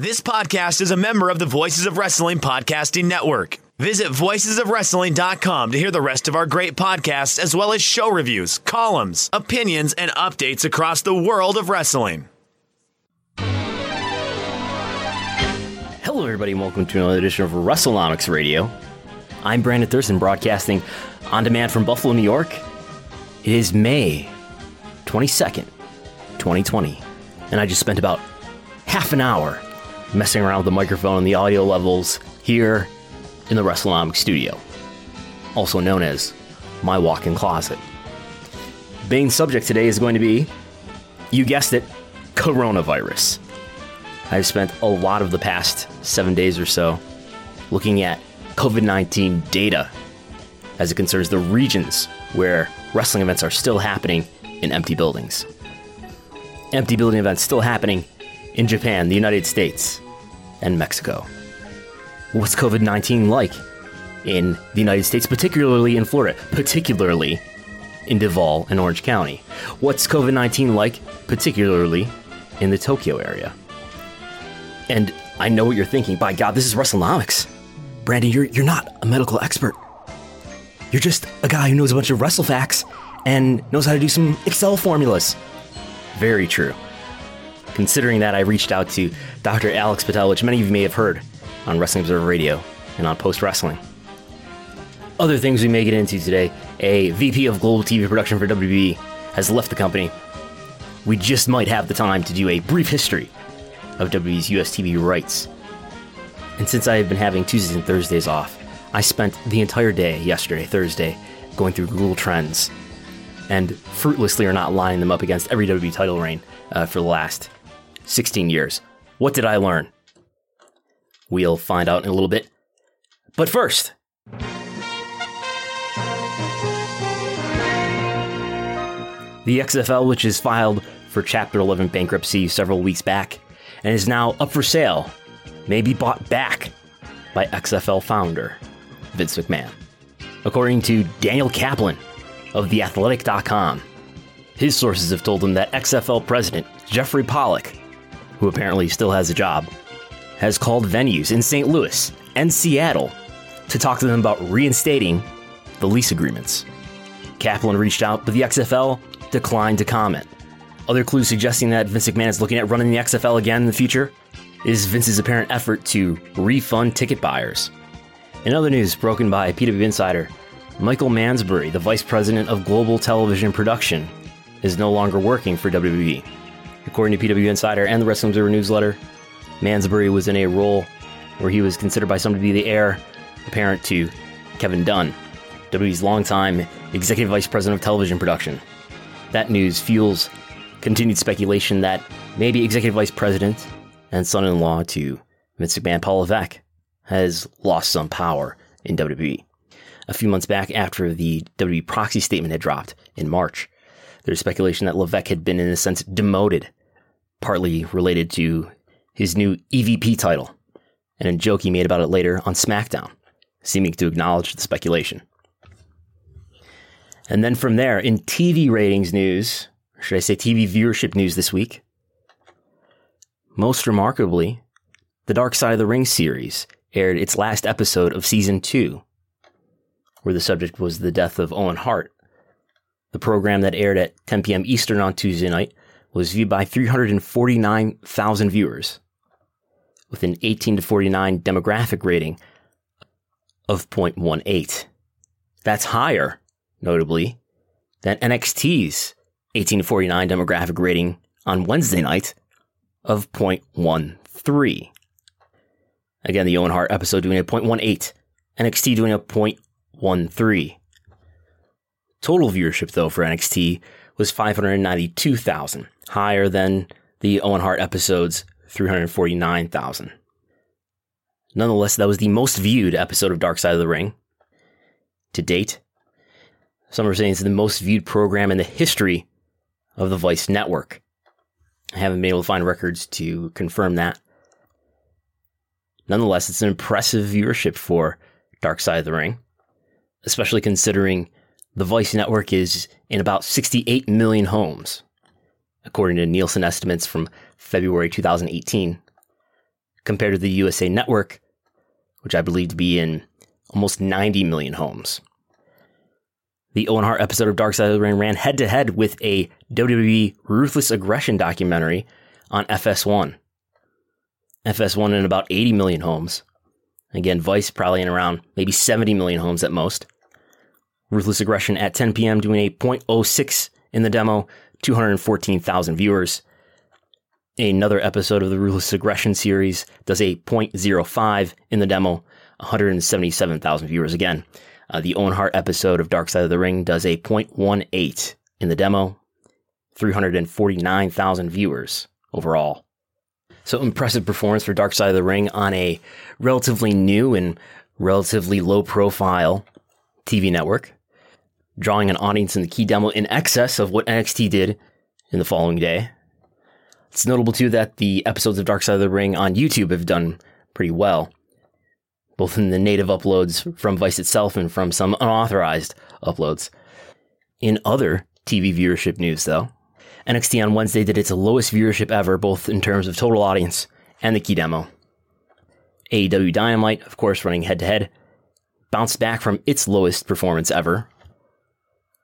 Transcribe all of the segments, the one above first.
This podcast is a member of the Voices of Wrestling Podcasting Network. Visit voicesofwrestling.com to hear the rest of our great podcasts, as well as show reviews, columns, opinions, and updates across the world of wrestling. Hello, everybody, and welcome to another edition of WrestleNomics Radio. I'm Brandon Thurston, broadcasting on demand from Buffalo, New York. It is May 22nd, 2020, and I just spent about half an hour messing around with the microphone and the audio levels here in the WrestleNomics studio, also known as my walk in closet. Main subject today is going to be, you guessed it, coronavirus. I've spent a lot of the past seven days or so looking at COVID 19 data as it concerns the regions where wrestling events are still happening in empty buildings. Empty building events still happening in Japan, the United States, and Mexico. What's COVID 19 like in the United States, particularly in Florida, particularly in Duval and Orange County? What's COVID 19 like, particularly in the Tokyo area? And I know what you're thinking. By God, this is WrestleNomics. Brandon, you're, you're not a medical expert. You're just a guy who knows a bunch of wrestle facts and knows how to do some Excel formulas. Very true. Considering that, I reached out to Dr. Alex Patel, which many of you may have heard on Wrestling Observer Radio and on Post Wrestling. Other things we may get into today a VP of Global TV Production for WWE has left the company. We just might have the time to do a brief history of WWE's US TV rights. And since I have been having Tuesdays and Thursdays off, I spent the entire day yesterday, Thursday, going through Google Trends and fruitlessly or not lining them up against every WWE title reign uh, for the last 16 years. What did I learn? We'll find out in a little bit. But first, the XFL, which is filed for Chapter 11 bankruptcy several weeks back, and is now up for sale, may be bought back by XFL founder Vince McMahon. According to Daniel Kaplan of TheAthletic.com, his sources have told him that XFL president Jeffrey Pollack, who apparently still has a job, has called venues in St. Louis and Seattle to talk to them about reinstating the lease agreements. Kaplan reached out, but the XFL declined to comment. Other clues suggesting that Vince McMahon is looking at running the XFL again in the future is Vince's apparent effort to refund ticket buyers. In other news broken by PW Insider, Michael Mansury, the vice president of global television production, is no longer working for WWE. According to PW Insider and the Wrestling Observer newsletter, Mansury was in a role where he was considered by some to be the heir apparent to Kevin Dunn, WWE's longtime executive vice president of television production. That news fuels continued speculation that maybe executive vice president and son-in-law to Vince McMahon, Paul Levesque, has lost some power in WWE. A few months back, after the WWE proxy statement had dropped in March, there's speculation that Levesque had been, in a sense, demoted, partly related to his new EVP title, and a joke he made about it later on SmackDown, seeming to acknowledge the speculation. And then from there, in TV ratings news, or should I say TV viewership news this week, most remarkably, the Dark Side of the Ring series aired its last episode of season two, where the subject was the death of Owen Hart. The program that aired at 10 p.m. Eastern on Tuesday night was viewed by 349,000 viewers, with an 18 to 49 demographic rating of 0.18. That's higher, notably, than NXT's 18 to 49 demographic rating on Wednesday night of 0.13. Again, the Owen Hart episode doing a 0.18, NXT doing a 0.13. Total viewership, though, for NXT was 592,000, higher than the Owen Hart episode's 349,000. Nonetheless, that was the most viewed episode of Dark Side of the Ring to date. Some are saying it's the most viewed program in the history of the Vice network. I haven't been able to find records to confirm that. Nonetheless, it's an impressive viewership for Dark Side of the Ring, especially considering the Vice network is in about 68 million homes, according to Nielsen estimates from February 2018. compared to the USA Network, which I believe to be in almost 90 million homes. The Owen Hart episode of Dark Side of the Ring ran head to head with a WWE Ruthless Aggression documentary on FS1. FS1 in about 80 million homes. Again, Vice probably in around maybe 70 million homes at most. Ruthless Aggression at 10 p.m. doing a 0.06 in the demo, 214,000 viewers. Another episode of the Ruthless Aggression series does a 0.05 in the demo, 177,000 viewers again. Uh, the Owen Hart episode of Dark Side of the Ring does a 0.18 in the demo, 349,000 viewers overall. So impressive performance for Dark Side of the Ring on a relatively new and relatively low profile TV network, drawing an audience in the key demo in excess of what NXT did in the following day. It's notable too that the episodes of Dark Side of the Ring on YouTube have done pretty well, both in the native uploads from Vice itself and from some unauthorized uploads. In other TV viewership news, though, NXT on Wednesday did its lowest viewership ever, both in terms of total audience and the key demo. AEW Dynamite, of course, running head to head, bounced back from its lowest performance ever.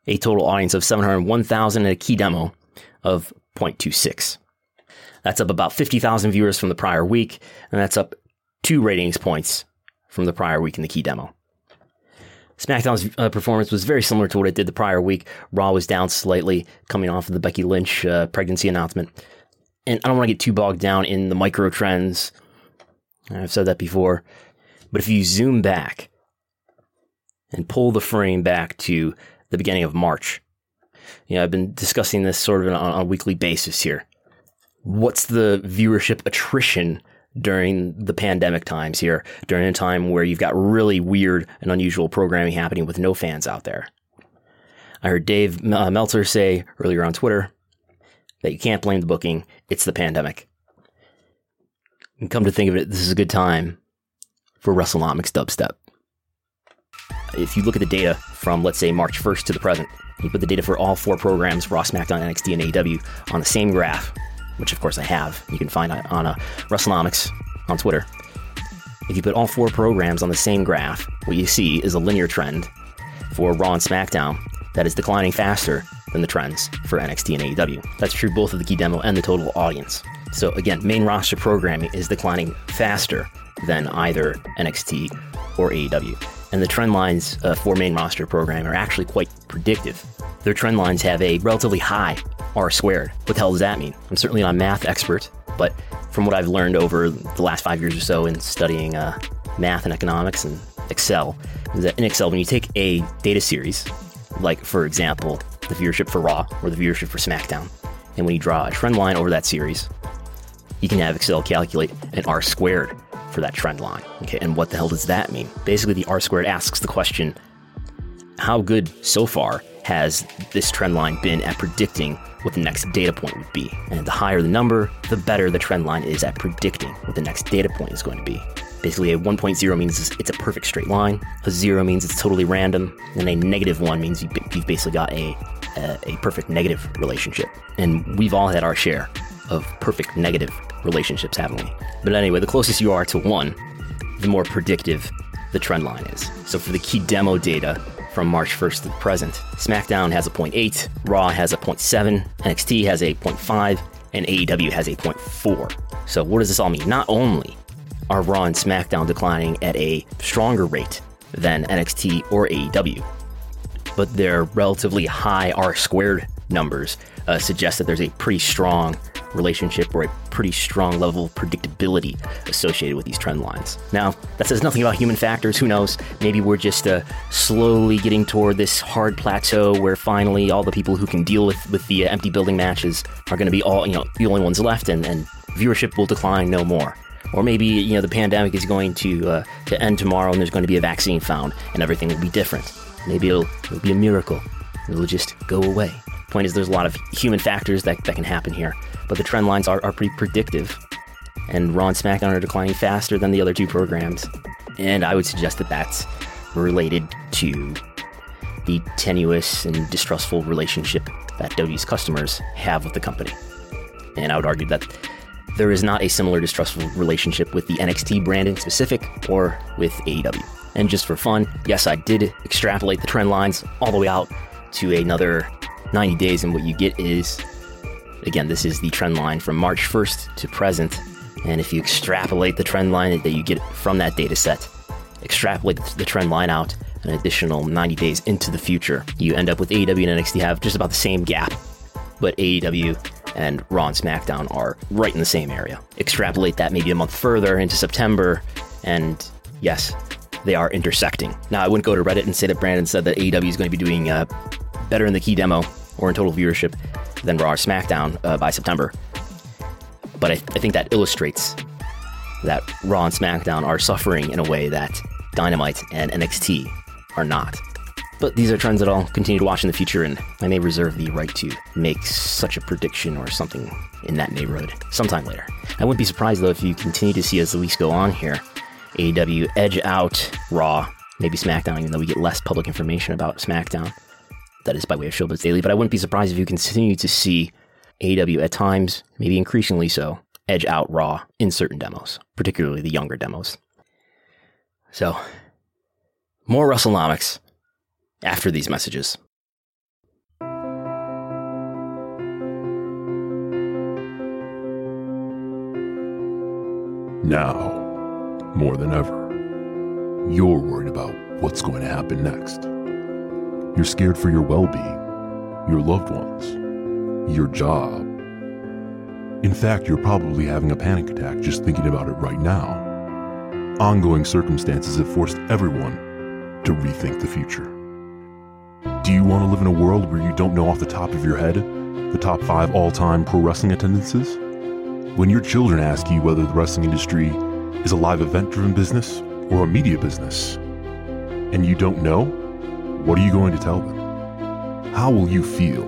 A total audience of 701,000 and a key demo of 0.26. That's up about 50,000 viewers from the prior week, and that's up two ratings points from the prior week in the key demo. SmackDown's uh, performance was very similar to what it did the prior week. Raw was down slightly, coming off of the Becky Lynch uh, pregnancy announcement. And I don't want to get too bogged down in the micro trends. I've said that before. But if you zoom back and pull the frame back to the beginning of March, you know, I've been discussing this sort of on a weekly basis here. What's the viewership attrition during the pandemic times here, during a time where you've got really weird and unusual programming happening with no fans out there. I heard Dave uh, Meltzer say earlier on Twitter that you can't blame the booking, it's the pandemic. And come to think of it, this is a good time for WrestleNomics dubstep. If you look at the data from, let's say, March 1st to the present, you put the data for all four programs, Raw, SmackDown, NXT, and AEW, on the same graph, which of course I have. You can find it on uh, WrestleNomics on Twitter. If you put all four programs on the same graph, what you see is a linear trend for Raw and SmackDown that is declining faster than the trends for NXT and AEW. That's true both of the key demo and the total audience. So again, main roster programming is declining faster than either NXT or AEW. And the trend lines uh, for main roster programming are actually quite predictive. Their trend lines have a relatively high r squared. What the hell does that mean? I'm certainly not a math expert, but from what I've learned over the last five years or so in studying uh, math and economics and Excel, is that in Excel, when you take a data series, like for example, the viewership for Raw or the viewership for SmackDown, and when you draw a trend line over that series, you can have Excel calculate an r squared for that trend line. Okay, and what the hell does that mean? Basically, the r squared asks the question how good so far has this trend line been at predicting what the next data point would be. And the higher the number, the better the trend line is at predicting what the next data point is going to be. Basically, a 1.0 means it's a perfect straight line, a 0 means it's totally random, and a negative 1 means you've basically got a, a, a perfect negative relationship. And we've all had our share of perfect negative relationships, haven't we? But anyway, the closest you are to 1, the more predictive the trend line is. So for the key demo data, from March 1st to the present. SmackDown has a 0.8, Raw has a 0.7, NXT has a 0.5, and AEW has a 0.4. So, what does this all mean? Not only are Raw and SmackDown declining at a stronger rate than NXT or AEW, but their relatively high R squared numbers uh, suggest that there's a pretty strong relationship or a pretty strong level of predictability associated with these trend lines. Now, that says nothing about human factors. Who knows? Maybe we're just uh, slowly getting toward this hard plateau where finally all the people who can deal with, with the uh, empty building matches are going to be all, you know, the only ones left and, and viewership will decline no more. Or maybe, you know, the pandemic is going to, uh, to end tomorrow and there's going to be a vaccine found and everything will be different. Maybe it'll, it'll be a miracle. It'll just go away. Point is, there's a lot of human factors that, that can happen here but the trend lines are, are pretty predictive. And Raw and SmackDown are declining faster than the other two programs. And I would suggest that that's related to the tenuous and distrustful relationship that WWE's customers have with the company. And I would argue that there is not a similar distrustful relationship with the NXT brand in specific or with AEW. And just for fun, yes, I did extrapolate the trend lines all the way out to another 90 days, and what you get is again, this is the trend line from March 1st to present. And if you extrapolate the trend line that you get from that data set, extrapolate the trend line out an additional 90 days into the future, you end up with AEW and NXT have just about the same gap, but AEW and Raw and SmackDown are right in the same area. Extrapolate that maybe a month further into September, and yes, they are intersecting. Now, I wouldn't go to Reddit and say that Brandon said that AEW is going to be doing uh, better in the key demo or in total viewership than Raw or SmackDown uh, by September. But I, I think that illustrates that Raw and SmackDown are suffering in a way that Dynamite and NXT are not. But these are trends that I'll continue to watch in the future, and I may reserve the right to make such a prediction or something in that neighborhood sometime later. I wouldn't be surprised though if you continue to see as the weeks go on here, AEW edge out Raw, maybe SmackDown, even though we get less public information about SmackDown. That is by way of Showbuzz Daily, but I wouldn't be surprised if you continue to see AEW at times, maybe increasingly so, edge out Raw in certain demos, particularly the younger demos. So, more WrestleNomics after these messages. Now, more than ever, you're worried about what's going to happen next. You're scared for your well being, your loved ones, your job. In fact, you're probably having a panic attack just thinking about it right now. Ongoing circumstances have forced everyone to rethink the future. Do you want to live in a world where you don't know off the top of your head the top five all time pro wrestling attendances? When your children ask you whether the wrestling industry is a live event driven business or a media business, and you don't know, what are you going to tell them? How will you feel?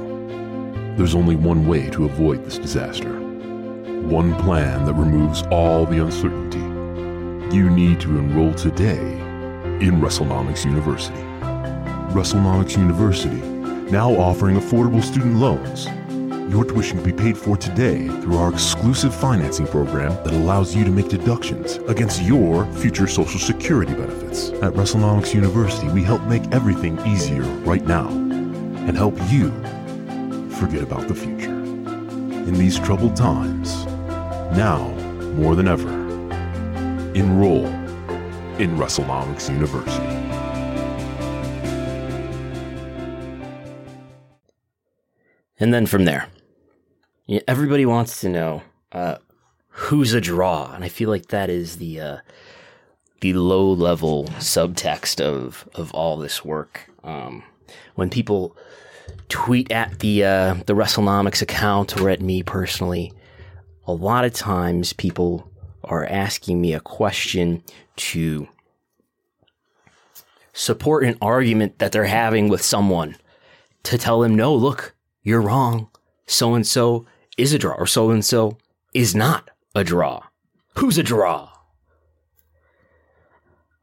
There's only one way to avoid this disaster. One plan that removes all the uncertainty. You need to enroll today in WrestleNomics University. WrestleNomics University, now offering affordable student loans. Your tuition can be paid for today through our exclusive financing program that allows you to make deductions against your future Social Security benefits. At WrestleNomics University, we help make everything easier right now and help you forget about the future. In these troubled times, now more than ever, enroll in WrestleNomics University. And then from there, yeah, everybody wants to know uh, who's a draw, and I feel like that is the uh, the low level subtext of of all this work. Um, when people tweet at the uh, the WrestleNomics account or at me personally, a lot of times people are asking me a question to support an argument that they're having with someone to tell them, no, look, you're wrong. So and so is a draw, or so and so is not a draw. Who's a draw?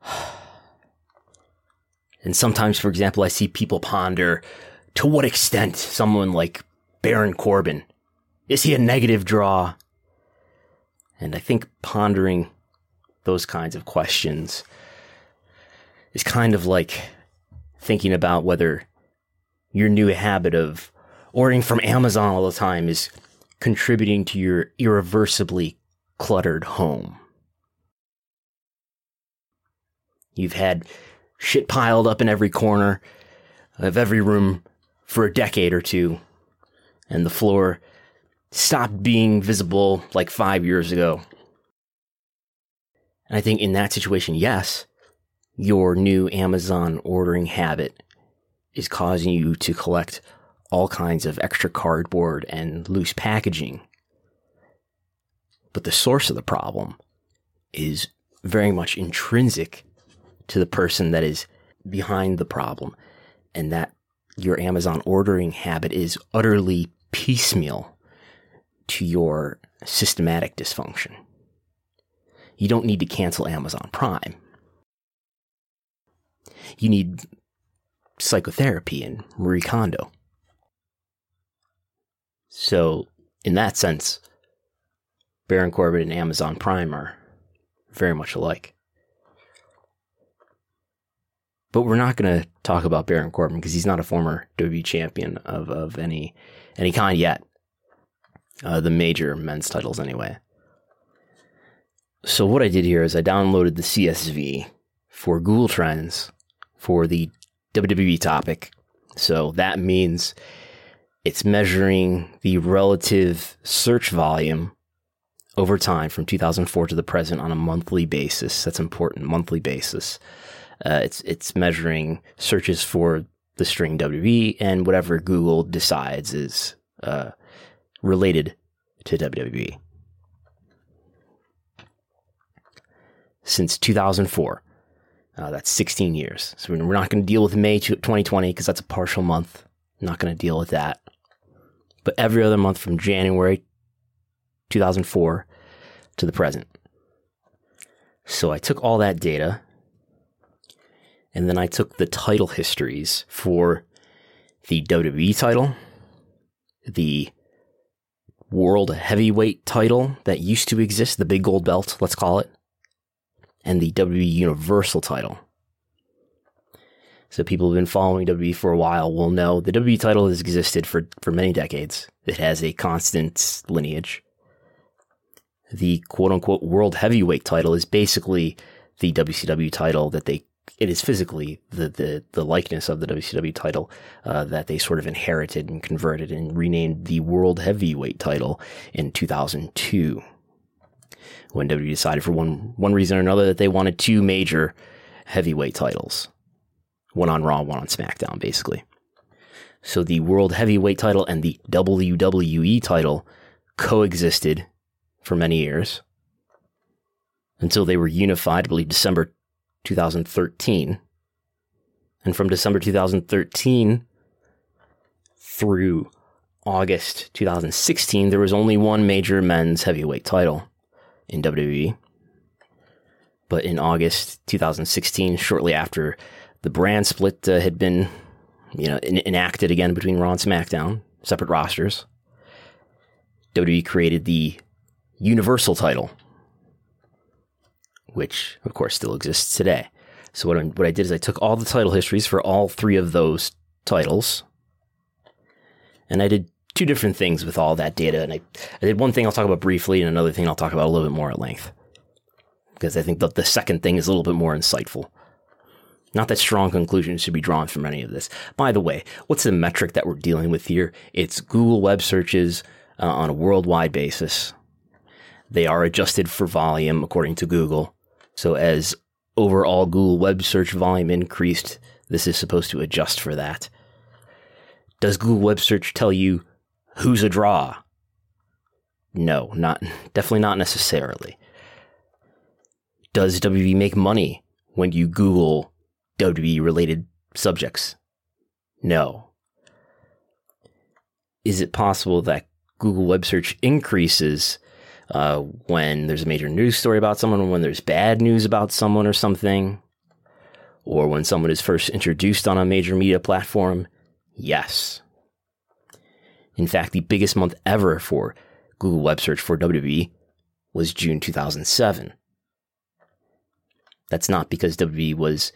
And sometimes, for example, I see people ponder to what extent someone like Baron Corbin is he a negative draw? And I think pondering those kinds of questions is kind of like thinking about whether your new habit of ordering from Amazon all the time is contributing to your irreversibly cluttered home. You've had shit piled up in every corner of every room for a decade or two, and the floor stopped being visible like five years ago. And I think in that situation, yes, your new Amazon ordering habit is causing you to collect all kinds of extra cardboard and loose packaging. But the source of the problem is very much intrinsic to the person that is behind the problem, and that your Amazon ordering habit is utterly piecemeal to your systematic dysfunction. You don't need to cancel Amazon Prime. You need psychotherapy and Marie Kondo. So, in that sense, Baron Corbin and Amazon Prime are very much alike. But we're not going to talk about Baron Corbin because he's not a former WWE champion of, of any any kind yet. Uh, the major men's titles, anyway. So what I did here is I downloaded the CSV for Google Trends for the WWE topic. So that means it's measuring the relative search volume over time from 2004 to the present on a monthly basis. That's important, monthly basis. Uh, it's it's measuring searches for the string WWE and whatever Google decides is uh, related to WWE. Since 2004, uh, that's 16 years. So we're not going to deal with May 2020 because that's a partial month. not going to deal with that. But every other month from January 2004 to the present. So I took all that data and then I took the title histories for the WWE title, the World Heavyweight title that used to exist, the big gold belt, let's call it, and the WWE Universal title. So people who've been following WWE for a while will know the WWE title has existed for, for many decades. It has a constant lineage. The quote unquote world heavyweight title is basically the WCW title that they it is physically the, the, the likeness of the WCW title uh, that they sort of inherited and converted and renamed the World Heavyweight title in 2002. When WWE decided for one one reason or another that they wanted two major heavyweight titles, one on Raw, one on SmackDown, basically. So the World Heavyweight title and the WWE title coexisted for many years until they were unified, I believe December 2013. And from December 2013 through August 2016, there was only one major men's heavyweight title in WWE. But in August 2016, shortly after the brand split uh, had been, you know, enacted again between Raw and SmackDown, separate rosters, WWE created the Universal title which of course still exists today. So what I, what I did is I took all the title histories for all three of those titles, and I did two different things with all that data. And I, I did one thing I'll talk about briefly, and another thing I'll talk about a little bit more at length, because I think the second thing is a little bit more insightful. Not that strong conclusions should be drawn from any of this. By the way, what's the metric that we're dealing with here? It's Google web searches uh, on a worldwide basis. They are adjusted for volume according to Google. So as overall Google web search volume increased, this is supposed to adjust for that. Does Google web search tell you who's a draw? No, not definitely not necessarily. Does WWE make money when you Google WWE related subjects? No. Is it possible that Google web search increases uh, when there's a major news story about someone, or when there's bad news about someone or something, or when someone is first introduced on a major media platform? Yes. In fact, the biggest month ever for Google web search for WWE was June 2007. That's not because WWE was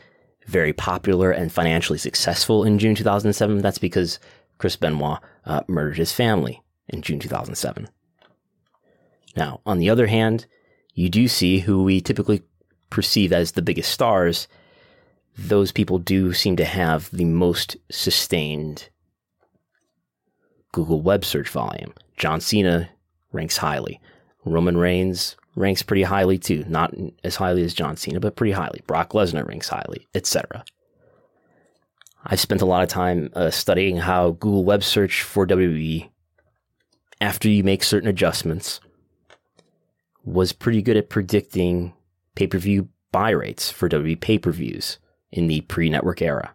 very popular and financially successful in June 2007. That's because Chris Benoit uh, murdered his family in June 2007. Now, on the other hand, you do see who we typically perceive as the biggest stars. Those people do seem to have the most sustained Google web search volume. John Cena ranks highly. Roman Reigns ranks pretty highly too. Not as highly as John Cena, but pretty highly. Brock Lesnar ranks highly, etc. I've spent a lot of time uh, studying how Google web search for WWE, after you make certain adjustments, was pretty good at predicting pay per view buy rates for WWE pay per views in the pre network era.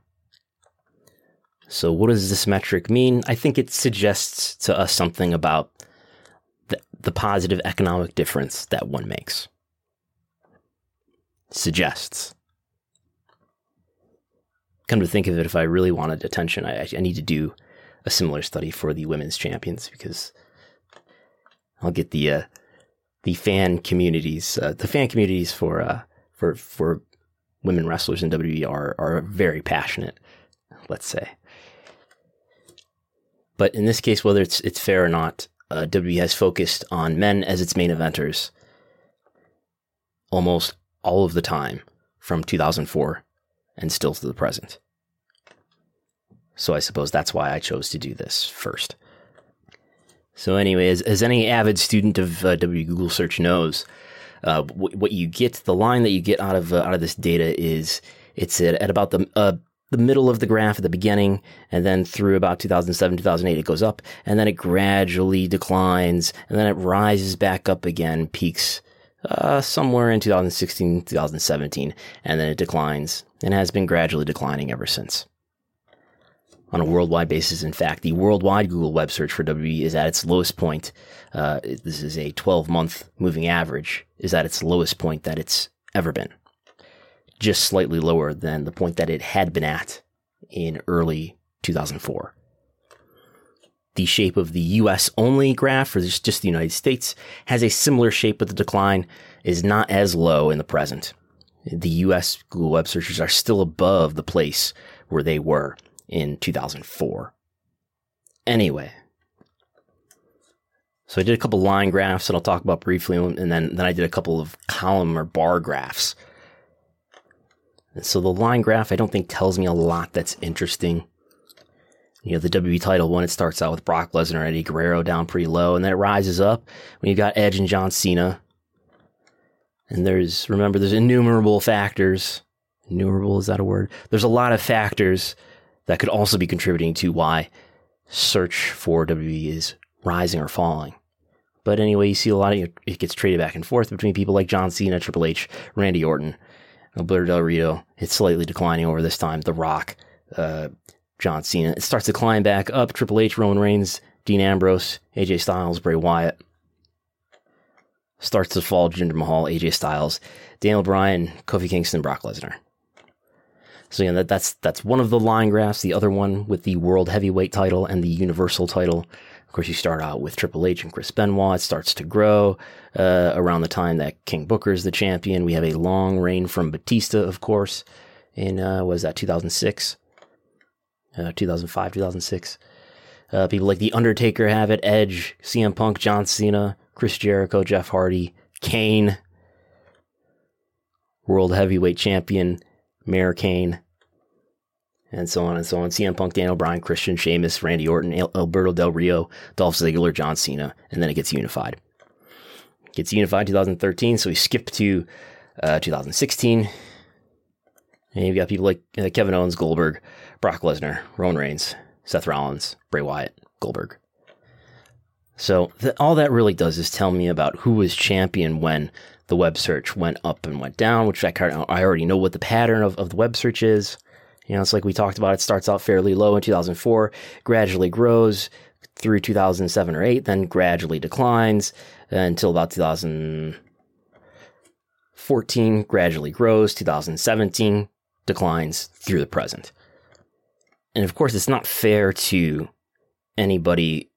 So, what does this metric mean? I think it suggests to us something about the, positive economic difference that one makes. Suggests. Come to think of it, if I really wanted attention, I, I need to do a similar study for the women's champions because I'll get the uh, the fan communities, uh, the fan communities for uh, for for women wrestlers in WWE are are very passionate. Let's say, but in this case, whether it's it's fair or not, uh, WWE has focused on men as its main eventers almost all of the time from 2004 and still to the present. So I suppose that's why I chose to do this first. So, anyway, as, as any avid student of uh, W Google search knows, uh, w- what you get, the line that you get out of uh, out of this data is it's at, at about the uh, the middle of the graph at the beginning, and then through about 2007, 2008, it goes up, and then it gradually declines, and then it rises back up again, peaks uh, somewhere in 2016, 2017, and then it declines, and has been gradually declining ever since on a worldwide basis. In fact, the worldwide Google web search for WWE is at its lowest point. Uh, this is a 12 month moving average, is at its lowest point that it's ever been. Just slightly lower than the point that it had been at in early 2004. The shape of the US only graph for just the United States has a similar shape, but the decline is not as low in the present. The US Google web searches are still above the place where they were in 2004. Anyway, so I did a couple line graphs that I'll talk about briefly, and then, then I did a couple of column or bar graphs. So the line graph I don't think tells me a lot that's interesting. You know, the WWE title one, it starts out with Brock Lesnar and Eddie Guerrero down pretty low, and then it rises up when you've got Edge and John Cena. And there's, remember, there's innumerable factors. Innumerable, is that a word? There's a lot of factors that could also be contributing to why search for WWE is rising or falling. But anyway, you see a lot of it gets traded back and forth between people like John Cena, Triple H, Randy Orton, Alberto Del Rio. It's slightly declining over this time. The Rock, uh, John Cena. It starts to climb back up. Triple H, Roman Reigns, Dean Ambrose, AJ Styles, Bray Wyatt. Starts to fall. Jinder Mahal, AJ Styles, Daniel Bryan, Kofi Kingston, Brock Lesnar. So yeah, that, that's that's one of the line graphs. The other one with the world heavyweight title and the universal title. Of course, you start out with Triple H and Chris Benoit. It starts to grow uh, around the time that King Booker is the champion. We have a long reign from Batista, of course, in uh, was that 2006, uh, 2005, 2006. Uh, people like The Undertaker have it, Edge, CM Punk, John Cena, Chris Jericho, Jeff Hardy, Kane, World Heavyweight Champion, Mayor Kane, and so on and so on. CM Punk, Daniel Bryan, Christian, Sheamus, Randy Orton, Alberto Del Rio, Dolph Ziggler, John Cena, and then it gets unified. Gets unified 2013, so we skip to uh, 2016. And you've got people like uh, Kevin Owens, Goldberg, Brock Lesnar, Roman Reigns, Seth Rollins, Bray Wyatt, Goldberg. So th- all that really does is tell me about who was champion when the web search went up and went down, which I, I already know what the pattern of, of the web search is. You know, it's like we talked about, it starts out fairly low in 2004, gradually grows through 2007 or 8, then gradually declines until about 2014, gradually grows, 2017 declines through the present. And of course, it's not fair to anybody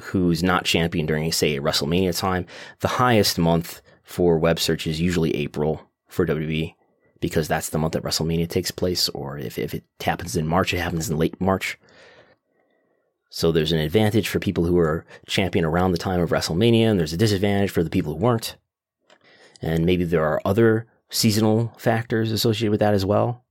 who's not champion during, say, WrestleMania time. The highest month for web search is usually April for WWE because that's the month that WrestleMania takes place, or if, if it happens in March, it happens in late March. So there's an advantage for people who are champion around the time of WrestleMania, and there's a disadvantage for the people who weren't. And maybe there are other seasonal factors associated with that as well.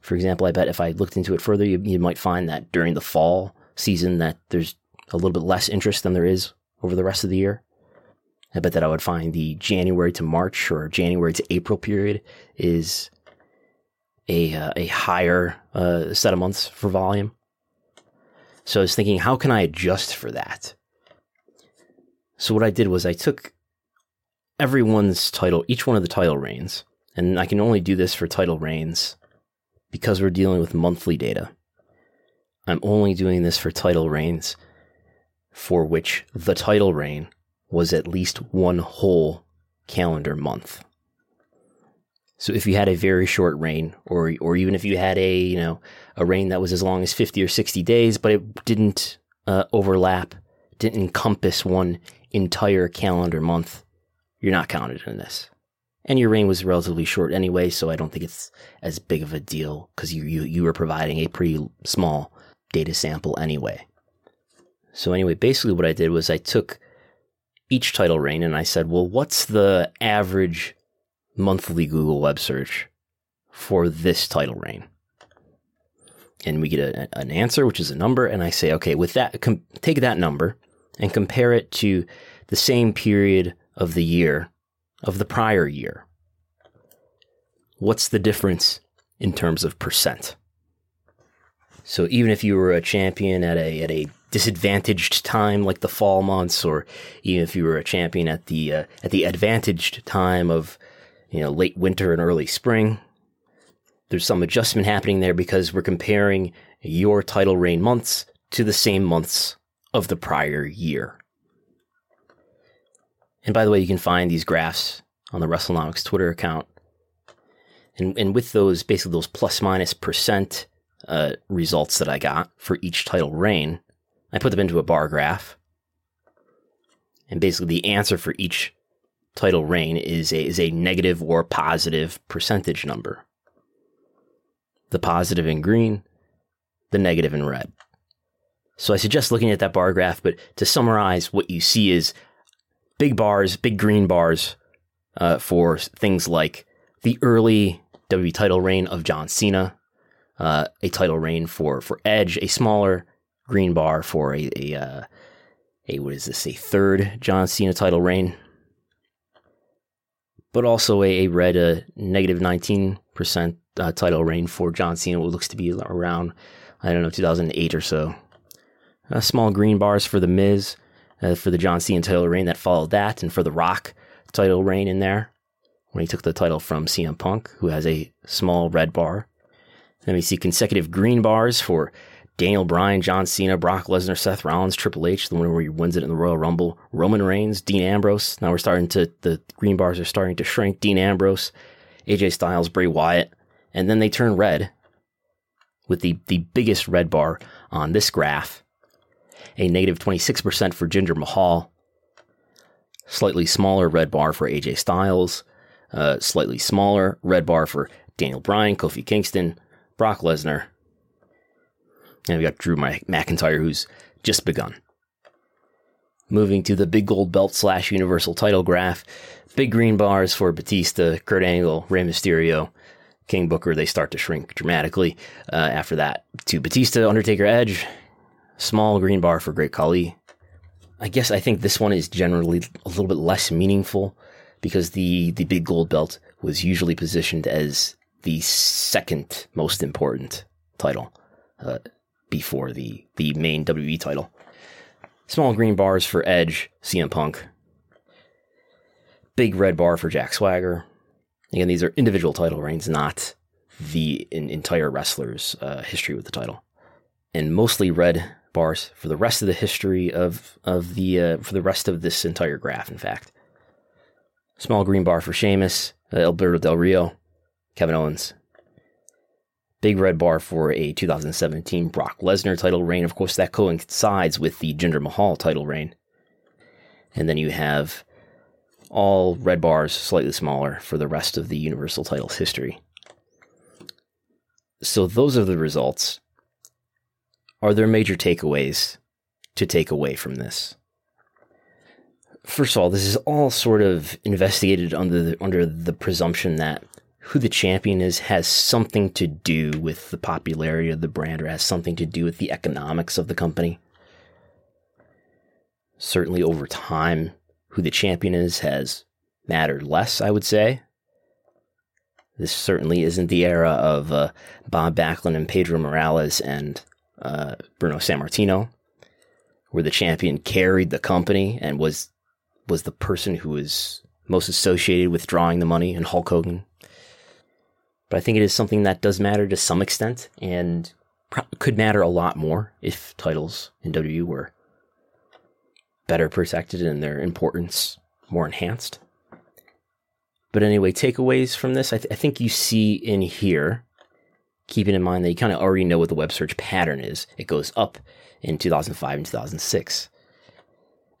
For example, I bet if I looked into it further, you, you might find that during the fall season that there's a little bit less interest than there is over the rest of the year. I bet that I would find the January to March or January to April period is a uh, a higher uh, set of months for volume. So I was thinking, how can I adjust for that? So what I did was I took everyone's title, each one of the title reigns, and I can only do this for title reigns because we're dealing with monthly data. I'm only doing this for title reigns for which the title reign was at least one whole calendar month. So if you had a very short reign, or or even if you had a you know a reign that was as long as fifty or sixty days, but it didn't uh, overlap, didn't encompass one entire calendar month you're not counted in this. And your reign was relatively short anyway, so I don't think it's as big of a deal because you, you you were providing a pretty small data sample anyway. So anyway, basically what I did was I took each title reign and I said, well, what's the average monthly Google web search for this title reign? And we get a, an answer, which is a number, and I say, okay, with that, com- take that number and compare it to the same period of the year of the prior year. What's the difference in terms of percent? So even if you were a champion at a at a disadvantaged time like the fall months, or even if you were a champion at the uh, at the advantaged time of you know late winter and early spring, there's some adjustment happening there because we're comparing your title reign months to the same months of the prior year. And by the way, you can find these graphs on the WrestleNomics Twitter account. And, and with those, basically those plus minus percent uh, results that I got for each title reign, I put them into a bar graph. And basically the answer for each title reign is a, is a negative or positive percentage number. The positive in green, the negative in red. So I suggest looking at that bar graph, but to summarize, what you see is big bars, big green bars uh, for things like the early WWE title reign of John Cena, uh, a title reign for for Edge, a smaller green bar for a a, uh, a what is this a third John Cena title reign, but also a, a red uh, negative nineteen percent uh, title reign for John Cena, what looks to be around I don't know 2008 or so. Uh, small green bars for the Miz, uh, for the John Cena title reign that followed that, and for The Rock title reign in there when he took the title from CM Punk, who has a small red bar. Then we see consecutive green bars for Daniel Bryan, John Cena, Brock Lesnar, Seth Rollins, Triple H, the one where he wins it in the Royal Rumble, Roman Reigns, Dean Ambrose. Now we're starting to, the green bars are starting to shrink. Dean Ambrose, AJ Styles, Bray Wyatt. And then they turn red with the, the biggest red bar on this graph a negative 26% for Jinder Mahal, slightly smaller red bar for AJ Styles, uh, slightly smaller red bar for Daniel Bryan, Kofi Kingston, Brock Lesnar, and we got Drew McIntyre, who's just begun. Moving to the big gold belt slash universal title graph, big green bars for Batista, Kurt Angle, Rey Mysterio, King Booker. They start to shrink dramatically uh, after that to Batista, Undertaker, Edge, Small green bar for Great Khali. I guess I think this one is generally a little bit less meaningful because the, the big gold belt was usually positioned as the second most important title uh, before the, the main WWE title. Small green bars for Edge, CM Punk. Big red bar for Jack Swagger. Again, these are individual title reigns, not the entire wrestler's uh, history with the title. And mostly red bars for the rest of the history of of the uh, for the rest of this entire graph. In fact, small green bar for Sheamus, uh, Alberto Del Rio, Kevin Owens. Big red bar for a 2017 Brock Lesnar title reign. Of course, that coincides with the Jinder Mahal title reign. And then you have all red bars, slightly smaller, for the rest of the Universal titles history. So those are the results are there major takeaways to take away from this? First of all, this is all sort of investigated under the, under the presumption that who the champion is has something to do with the popularity of the brand or has something to do with the economics of the company. Certainly, over time, who the champion is has mattered less, I would say. This certainly isn't the era of uh, Bob Backlund and Pedro Morales and uh, Bruno Sammartino, where the champion carried the company and was was the person who was most associated with drawing the money, and Hulk Hogan. But I think it is something that does matter to some extent, and could matter a lot more if titles in WWE were better protected and their importance more enhanced. But anyway, takeaways from this, I, th- I think you see in here keeping in mind that you kind of already know what the web search pattern is. It goes up in 2005 and 2006.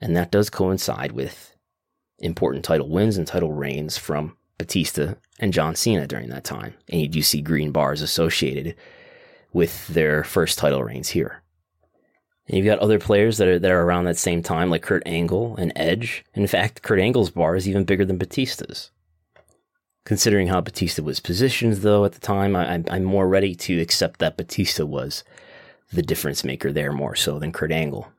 And that does coincide with important title wins and title reigns from Batista and John Cena during that time. And you do see green bars associated with their first title reigns here. And you've got other players that are that are around that same time, like Kurt Angle and Edge. In fact, Kurt Angle's bar is even bigger than Batista's. Considering how Batista was positioned, though, at the time, I, I'm more ready to accept that Batista was the difference maker there more so than Kurt Angle.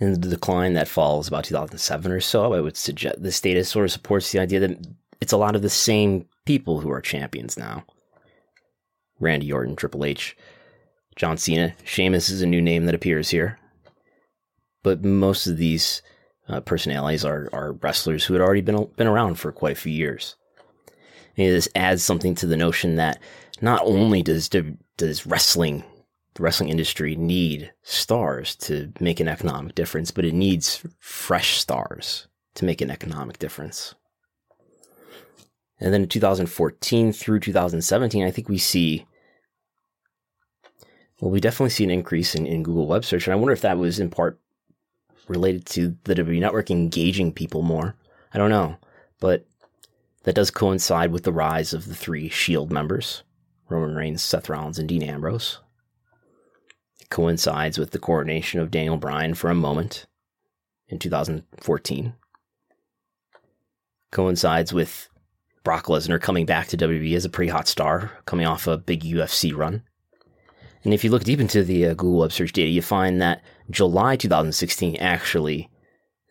In the decline that falls about 2007 or so, I would suggest this data sort of supports the idea that it's a lot of the same people who are champions now. Randy Orton, Triple H, John Cena, Sheamus is a new name that appears here. But most of these uh, personalities are, are wrestlers who had already been been around for quite a few years. And this adds something to the notion that not only does does wrestling the wrestling industry need stars to make an economic difference, but it needs fresh stars to make an economic difference. And then in 2014 through 2017, I think we see, well, we definitely see an increase in, in Google web search. And I wonder if that was in part related to the WWE network engaging people more. I don't know. But that does coincide with the rise of the three Shield members Roman Reigns, Seth Rollins, and Dean Ambrose. Coincides with the coronation of Daniel Bryan for a moment in 2014. Coincides with Brock Lesnar coming back to WWE as a pretty hot star, coming off a big UFC run. And if you look deep into the uh, Google Web Search data, you find that July 2016 actually,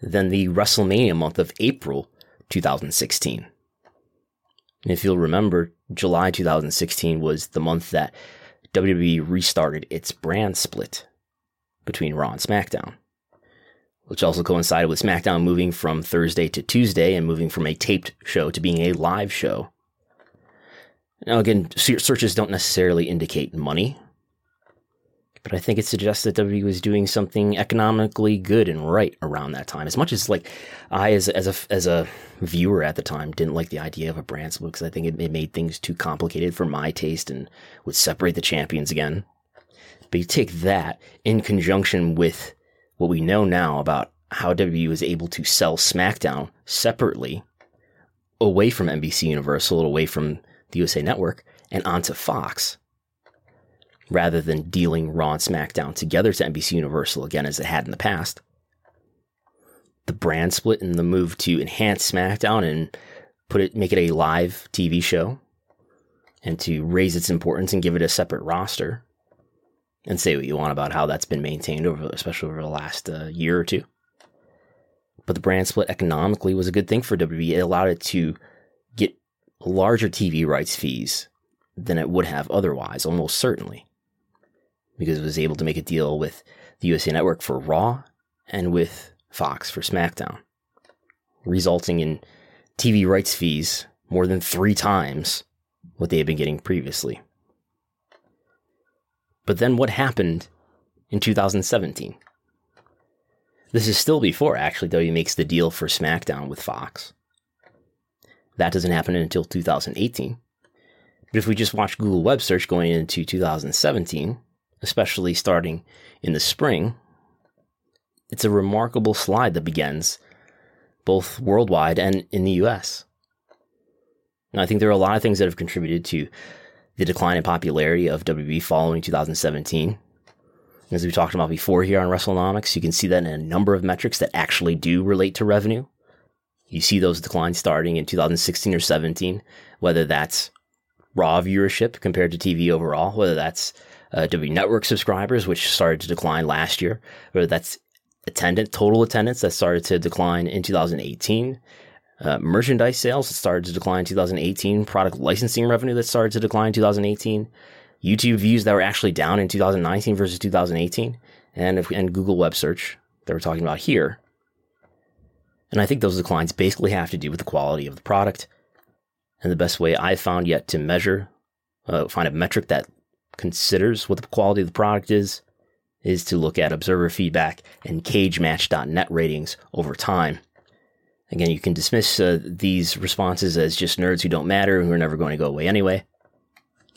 then the WrestleMania month of April 2016. And if you'll remember, July 2016 was the month that WWE restarted its brand split between Raw and SmackDown, which also coincided with SmackDown moving from Thursday to Tuesday and moving from a taped show to being a live show. Now, again, searches don't necessarily indicate money, but I think it suggests that WWE was doing something economically good and right around that time. As much as like I, as as a as a viewer at the time, didn't like the idea of a brand split because I think it, it made things too complicated for my taste and would separate the champions again. But you take that in conjunction with what we know now about how WWE was able to sell SmackDown separately away from NBC Universal, away from the USA Network, and onto Fox rather than dealing Raw and SmackDown together to NBC Universal again as it had in the past. The brand split and the move to enhance SmackDown and put it make it a live TV show and to raise its importance and give it a separate roster and say what you want about how that's been maintained over especially over the last uh, year or two. But the brand split economically was a good thing for WWE. It allowed it to get larger TV rights fees than it would have otherwise, almost certainly because it was able to make a deal with the USA Network for Raw and with Fox for SmackDown, resulting in TV rights fees more than three times what they had been getting previously. But then what happened in 2017? This is still before actually WWE makes the deal for SmackDown with Fox. That doesn't happen until 2018. But if we just watch Google web search going into 2017, especially starting in the spring, it's a remarkable slide that begins both worldwide and in the US. Now, I think there are a lot of things that have contributed to the decline in popularity of WWE following 2017. As we talked about before here on WrestleNomics, you can see that in a number of metrics that actually do relate to revenue. You see those declines starting in 2016 or 17, whether that's raw viewership compared to TV overall, whether that's uh, WWE Network subscribers, which started to decline last year, that's attendant total attendance that started to decline in 2018. Uh, merchandise sales that started to decline in 2018, product licensing revenue that started to decline in 2018, YouTube views that were actually down in 2019 versus 2018, and, and Google web search that we're talking about here. And I think those declines basically have to do with the quality of the product. And the best way I've found yet to measure, uh, find a metric that considers what the quality of the product is, is to look at observer feedback and cagematch.net ratings over time. Again, you can dismiss uh, these responses as just nerds who don't matter, who are never going to go away anyway.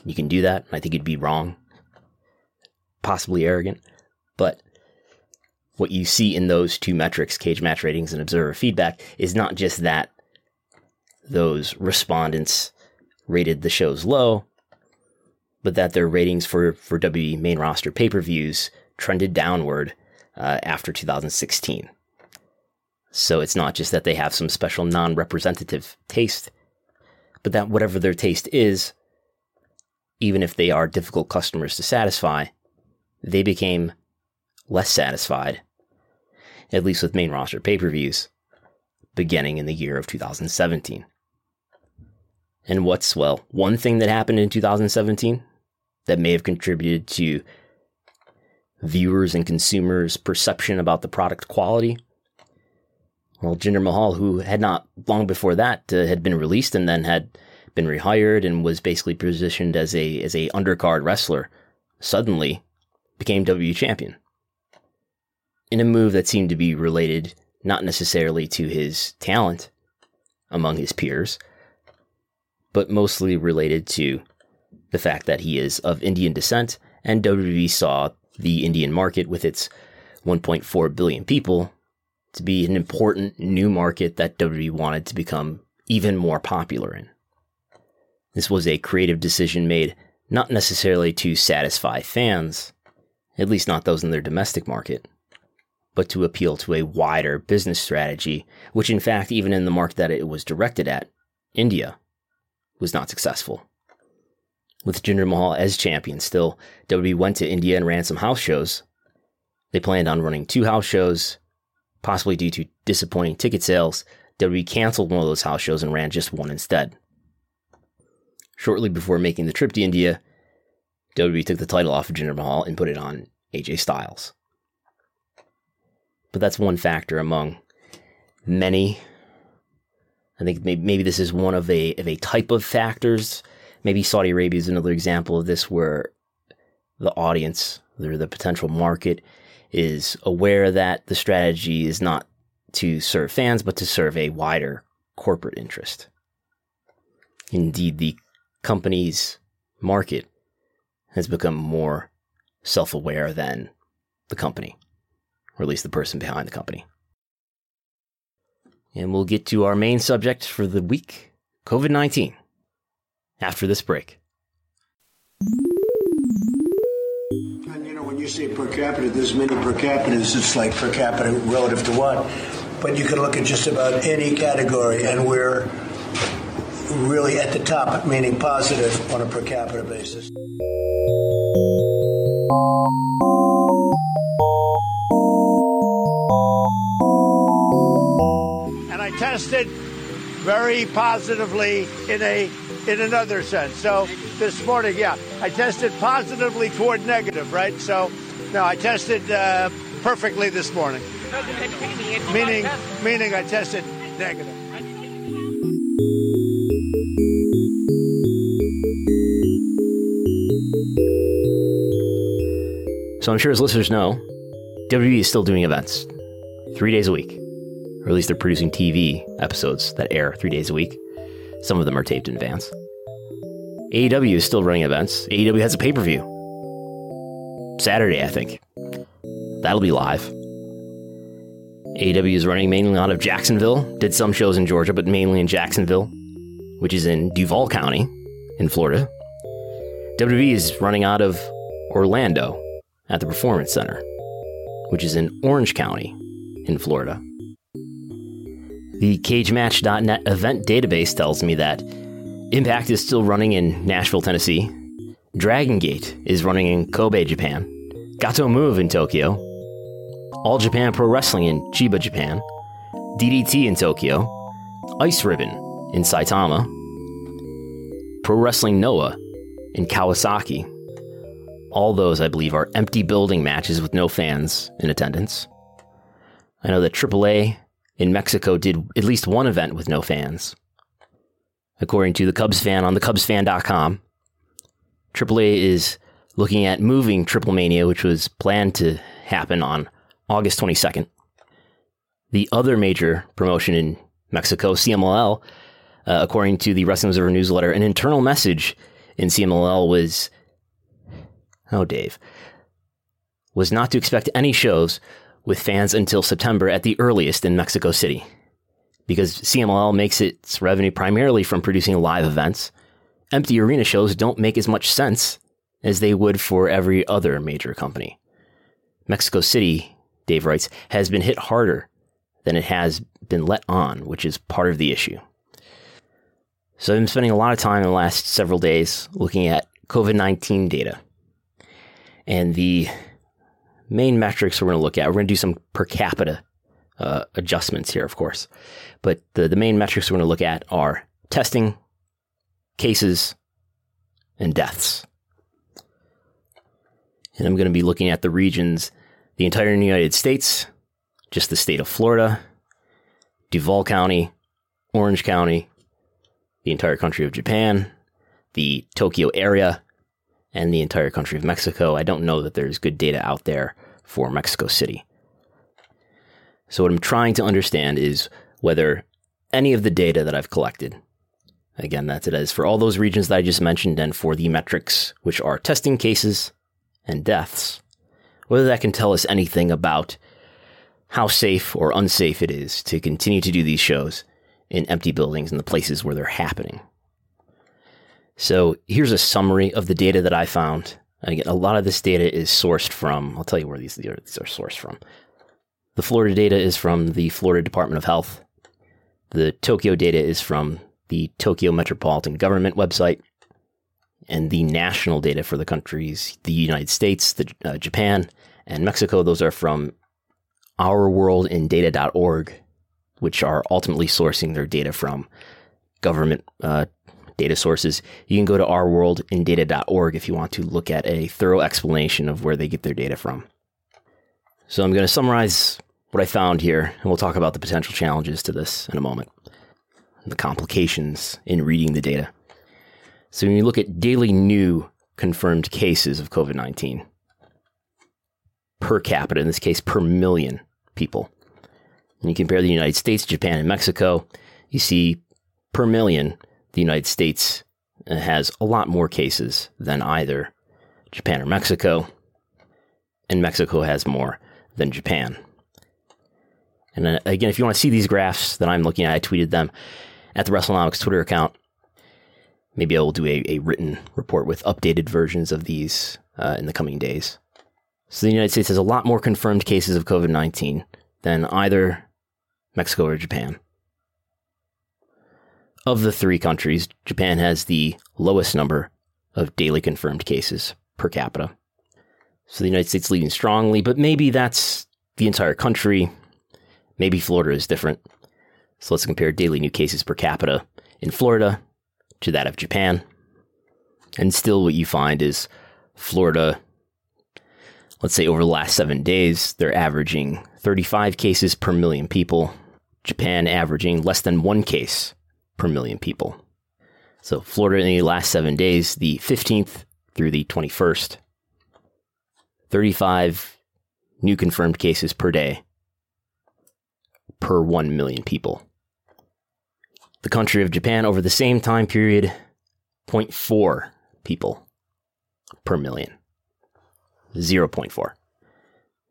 You can do that. I think you'd be wrong, possibly arrogant. But what you see in those two metrics, cage match ratings and observer feedback, is not just that those respondents rated the shows low, but that their ratings for, for WWE main roster pay per views trended downward uh, after 2016. So it's not just that they have some special non representative taste, but that whatever their taste is, even if they are difficult customers to satisfy, they became less satisfied, at least with main roster pay per views, beginning in the year of 2017. And what's, well, one thing that happened in 2017 that may have contributed to viewers and consumers' perception about the product quality? Well, Jinder Mahal, who had not long before that uh, had been released and then had been rehired and was basically positioned as a as a undercard wrestler, suddenly became WWE champion. In a move that seemed to be related not necessarily to his talent among his peers, but mostly related to the fact that he is of Indian descent and WWE saw the Indian market with its 1.4 billion people to be an important new market that WWE wanted to become even more popular in. This was a creative decision made not necessarily to satisfy fans, at least not those in their domestic market, but to appeal to a wider business strategy, which in fact, even in the market that it was directed at, India, was not successful. With Jinder Mahal as champion still, WWE went to India and ran some house shows. They planned on running two house shows, possibly due to disappointing ticket sales. WWE canceled one of those house shows and ran just one instead. Shortly before making the trip to India, WWE took the title off of Jinder Mahal and put it on AJ Styles. But that's one factor among many. I think maybe, this is one of a of a type of factors. Maybe Saudi Arabia is another example of this, where the audience, or the potential market, is aware that the strategy is not to serve fans, but to serve a wider corporate interest. Indeed, the company's market has become more self aware than the company, or at least the person behind the company. And we'll get to our main subject for the week COVID 19 after this break. And you know, when you say per capita, there's many per capitas. It's like per capita relative to what? But you can look at just about any category, and we're really at the top, meaning positive on a per capita basis. and I tested very positively in a in another sense. So this morning, yeah, I tested positively toward negative, right? So no, I tested uh, perfectly this morning, meaning meaning I tested negative. So I'm sure as listeners know, WWE is still doing events three days a week, or at least they're producing TV episodes that air three days a week. Some of them are taped in advance. AEW is still running events. AEW has a pay per view Saturday, I think. That'll be live. AEW is running mainly out of Jacksonville. Did some shows in Georgia, but mainly in Jacksonville, which is in Duval County, in Florida. WWE is running out of Orlando at the Performance Center, which is in Orange County, in Florida. The CageMatch.net event database tells me that Impact is still running in Nashville, Tennessee. Dragon Gate is running in Kobe, Japan. Gatoh Move in Tokyo. All Japan Pro Wrestling in Chiba, Japan. DDT in Tokyo. Ice Ribbon in Saitama. Pro Wrestling Noah in Kawasaki. All those, I believe, are empty building matches with no fans in attendance. I know that AAA in Mexico did at least one event with no fans. According to the Cubs fan on the thecubsfan.com, AAA is looking at moving Triple Mania, which was planned to happen on August 22nd. The other major promotion in Mexico, CMLL, uh, according to the Wrestling Observer newsletter, an internal message in CMLL was, oh, Dave, was not to expect any shows with fans until September at the earliest in Mexico City. Because CMLL makes its revenue primarily from producing live events, empty arena shows don't make as much sense as they would for every other major company. Mexico City, Dave writes, has been hit harder than it has been let on, which is part of the issue. So I've been spending a lot of time in the last several days looking at COVID 19 data. And the main metrics we're going to look at, we're going to do some per capita uh, adjustments here, of course. But the, the main metrics we're going to look at are testing, cases, and deaths. And I'm going to be looking at the regions, the entire United States, just the state of Florida, Duval County, Orange County, the entire country of Japan, the Tokyo area, and the entire country of Mexico. I don't know that there's good data out there for Mexico City. So, what I'm trying to understand is whether any of the data that I've collected, again, that's it is for all those regions that I just mentioned and for the metrics, which are testing cases and deaths, whether that can tell us anything about how safe or unsafe it is to continue to do these shows in empty buildings and the places where they're happening. So here's a summary of the data that I found. Again, a lot of this data is sourced from, I'll tell you where these, these are sourced from. The Florida data is from the Florida Department of Health. The Tokyo data is from the Tokyo Metropolitan Government website. And the national data for the countries, the United States, the, uh, Japan, and Mexico, those are from ourworldindata.org which are ultimately sourcing their data from government uh, data sources. You can go to ourworldindata.org if you want to look at a thorough explanation of where they get their data from. So I'm going to summarize what I found here, and we'll talk about the potential challenges to this in a moment, the complications in reading the data. So when you look at daily new confirmed cases of COVID 19 per capita, in this case per million people, and you compare the United States, Japan, and Mexico, you see per million, the United States uh, has a lot more cases than either Japan or Mexico, and Mexico has more than Japan. And again, if you want to see these graphs that I'm looking at, I tweeted them at the WrestleNomics Twitter account. Maybe I will do a, a written report with updated versions of these uh, in the coming days. So the United States has a lot more confirmed cases of COVID 19 than either Mexico or Japan. Of the three countries, Japan has the lowest number of daily confirmed cases per capita. So the United States leading strongly, but maybe that's the entire country. Maybe Florida is different. So let's compare daily new cases per capita in Florida to that of Japan. And still, what you find is Florida, let's say over the last seven days, they're averaging 35 cases per million people, Japan averaging less than one case per million people. So, Florida in the last seven days, the 15th through the 21st, 35 new confirmed cases per day per 1 million people. The country of Japan over the same time period, 0.4 people per million. 0.4.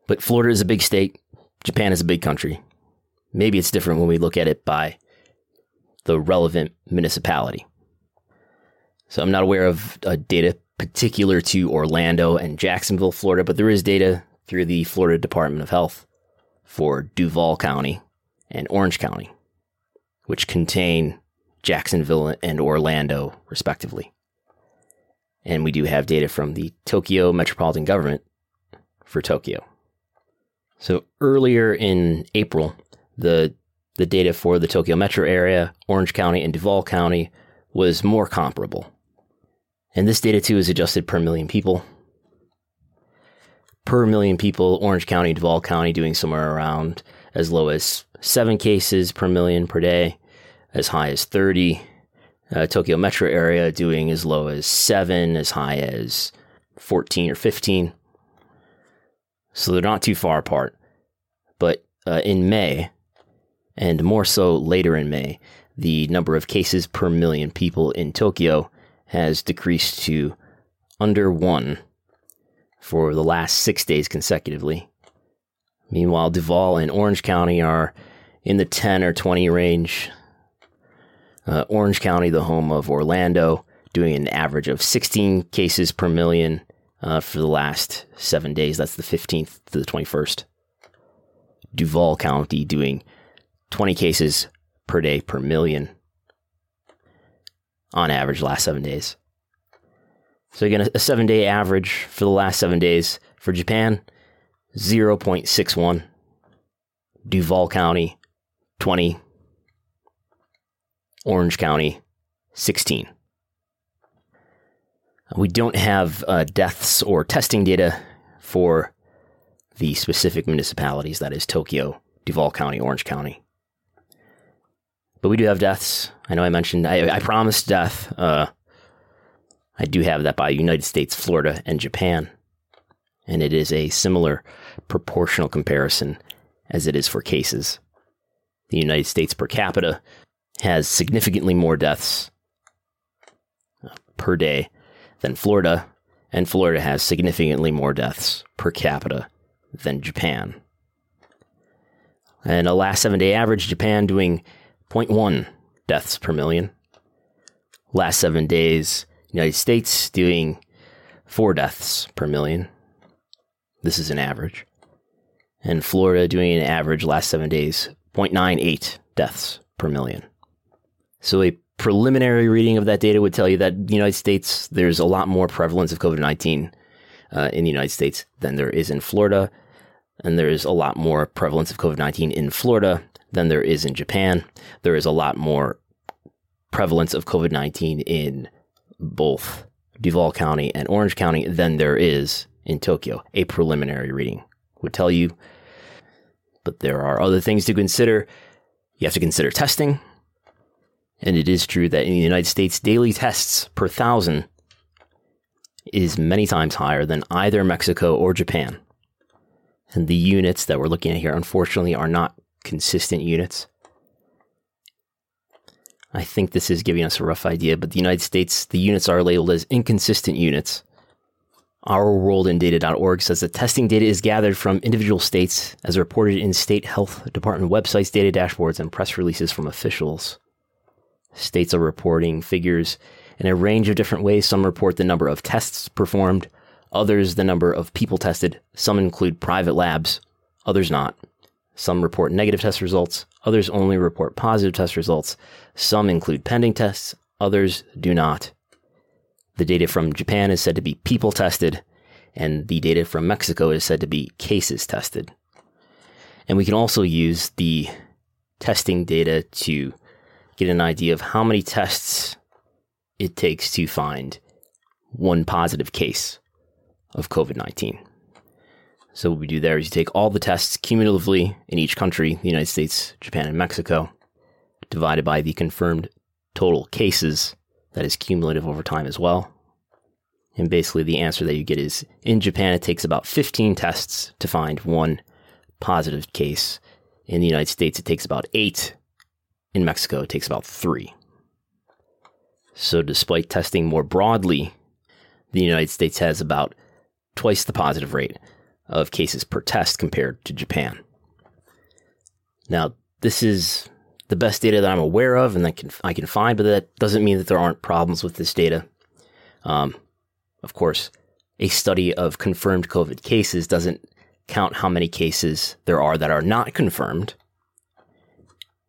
But Florida is a big state, Japan is a big country. Maybe it's different when we look at it by the relevant municipality. So I'm not aware of uh, data particular to Orlando and Jacksonville, Florida, but there is data through the Florida Department of Health for Duval County and Orange County, which contain Jacksonville and Orlando, respectively. And we do have data from the Tokyo Metropolitan Government for Tokyo. So earlier in April, the the data for the Tokyo metro area, Orange County, and Duval County was more comparable. And this data too is adjusted per million people. Per million people, Orange County, Duval County doing somewhere around as low as seven cases per million per day, as high as 30. Uh, Tokyo metro area doing as low as seven, as high as 14 or 15. So they're not too far apart. But uh, in May, and more so later in May, the number of cases per million people in Tokyo has decreased to under one for the last six days consecutively. Meanwhile, Duval and Orange County are in the 10 or 20 range. Uh, Orange County, the home of Orlando, doing an average of 16 cases per million uh, for the last seven days. That's the 15th to the 21st. Duval County doing 20 cases per day per million on average last seven days. So again, a seven day average for the last seven days for Japan, 0.61. Duval County, 20. Orange County, 16. We don't have uh, deaths or testing data for the specific municipalities, that is Tokyo, Duval County, Orange County. But we do have deaths. I know I mentioned, I, I promised death. Uh, I do have that by United States, Florida, and Japan. And it is a similar proportional comparison as it is for cases. The United States per capita has significantly more deaths uh, per day than Florida, and Florida has significantly more deaths per capita than Japan. And a last seven day average, Japan doing 0.1 deaths per million. Last seven days, United States doing four deaths per million. This is an average. And Florida doing an average last seven days, 0.98 deaths per million. So a preliminary reading of that data would tell you that the United States, there's a lot more prevalence of COVID 19 uh, in the United States than there is in Florida. And there is a lot more prevalence of COVID 19 in Florida than there is in Japan. There is a lot more prevalence of COVID 19 in both Duval County and Orange County than there is in Tokyo. A preliminary reading would tell you. But there are other things to consider. You have to consider testing. And it is true that in the United States, daily tests per thousand is many times higher than either Mexico or Japan. And the units that we're looking at here, unfortunately, are not consistent units. I think this is giving us a rough idea, but the United States, the units are labeled as inconsistent units. Our World in Data.org says that testing data is gathered from individual states as reported in state health department websites, data dashboards, and press releases from officials. States are reporting figures in a range of different ways. Some report the number of tests performed, others the number of people tested. Some include private labs, others not. Some report negative test results, others only report positive test results. Some include pending tests, others do not. The data from Japan is said to be people tested, and the data from Mexico is said to be cases tested. And we can also use the testing data to get an idea of how many tests it takes to find one positive case of COVID 19. So, what we do there is you take all the tests cumulatively in each country the United States, Japan, and Mexico, divided by the confirmed total cases that is cumulative over time as well. And basically, the answer that you get is in Japan, it takes about 15 tests to find one positive case. In the United States, it takes about eight. In Mexico, it takes about three. So, despite testing more broadly, the United States has about twice the positive rate of cases per test compared to Japan. Now, this is the best data that I'm aware of and that can, I can find, but that doesn't mean that there aren't problems with this data. Um, of course, a study of confirmed COVID cases doesn't count how many cases there are that are not confirmed.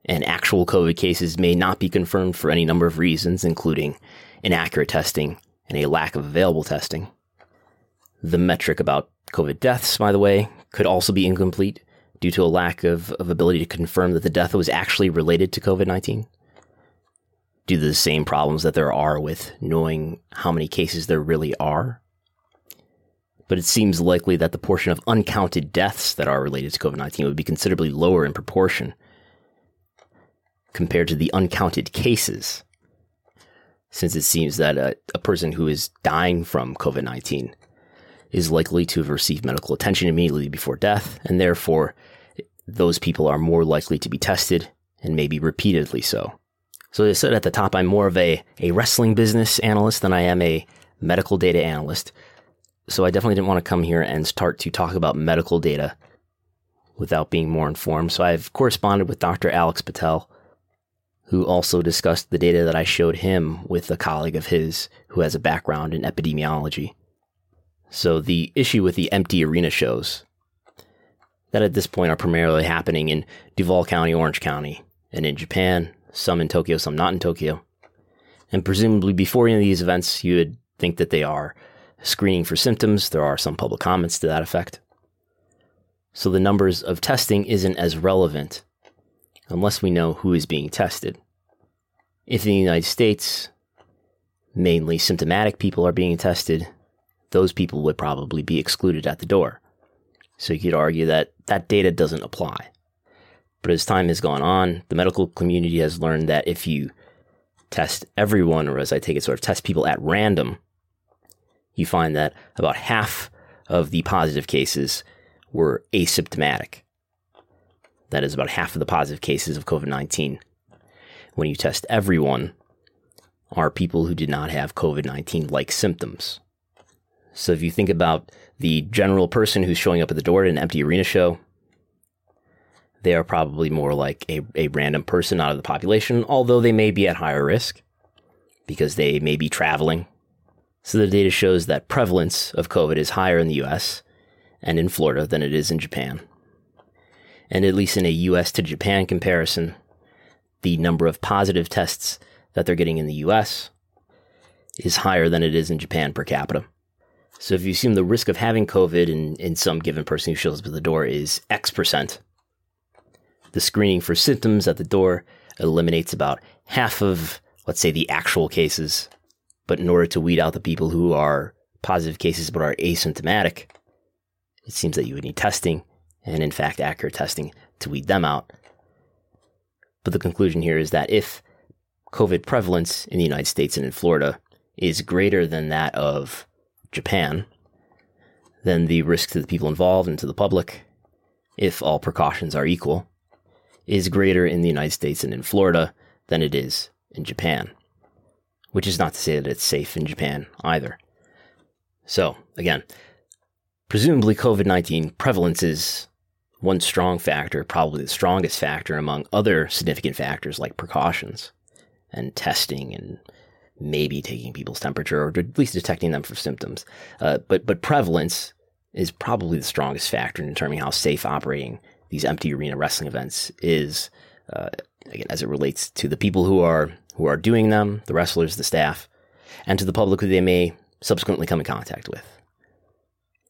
And actual COVID cases may not be confirmed for any number of reasons, including inaccurate testing and a lack of available testing. The metric about COVID deaths, by the way, could also be incomplete due to a lack of, of ability to confirm that the death was actually related to COVID 19 due to the same problems that there are with knowing how many cases there really are. But it seems likely that the portion of uncounted deaths that are related to COVID 19 would be considerably lower in proportion compared to the uncounted cases, since it seems that a, a person who is dying from COVID 19 is likely to have received medical attention immediately before death, and therefore those people are more likely to be tested and maybe repeatedly so. So, as I said at the top, I'm more of a, a wrestling business analyst than I am a medical data analyst. So, I definitely didn't want to come here and start to talk about medical data without being more informed. So I've corresponded with Dr. Alex Patel, who also discussed the data that I showed him with a colleague of his who has a background in epidemiology. So the issue with the empty arena shows that at this point are primarily happening in Duval County, Orange County, and in Japan, some in Tokyo, some not in Tokyo. And presumably before any of these events, you would think that they are screening for symptoms. There are some public comments to that effect. So the numbers of testing isn't as relevant unless we know who is being tested. If in the United States, mainly symptomatic people are being tested, those people would probably be excluded at the door. So you could argue that that data doesn't apply. But as time has gone on, the medical community has learned that if you test everyone, or as I take it, sort of test people at random, you find that about half of the positive cases were asymptomatic. That is about half of the positive cases of COVID 19. When you test everyone, are people who did not have COVID 19 like symptoms. So if you think about the general person who's showing up at the door at an empty arena show, they are probably more like a, a random person out of the population, although they may be at higher risk because they may be traveling. So the data shows that prevalence of COVID is higher in the US and in Florida than it is in Japan. And at least in a US to Japan comparison, the number of positive tests that they're getting in the US is higher than it is in Japan per capita. So if you assume the risk of having COVID in, in some given person who shows up at the door is X percent, the screening for symptoms at the door eliminates about half of, let's say, the actual cases. But in order to weed out the people who are positive cases but are asymptomatic, it seems that you would need testing and, in fact, accurate testing to weed them out. But the conclusion here is that if COVID prevalence in the United States and in Florida is greater than that of Japan, then the risk to the people involved and to the public, if all precautions are equal, is greater in the United States and in Florida than it is in Japan. Which is not to say that it's safe in Japan either. So, again, presumably COVID 19 prevalence is one strong factor, probably the strongest factor among other significant factors like precautions and testing and maybe taking people's temperature or at least detecting them for symptoms. Uh, but but prevalence is probably the strongest factor in determining how safe operating these empty arena wrestling events is. Uh, again, as it relates to the people who are who are doing them, the wrestlers, the staff, and to the public who they may subsequently come in contact with.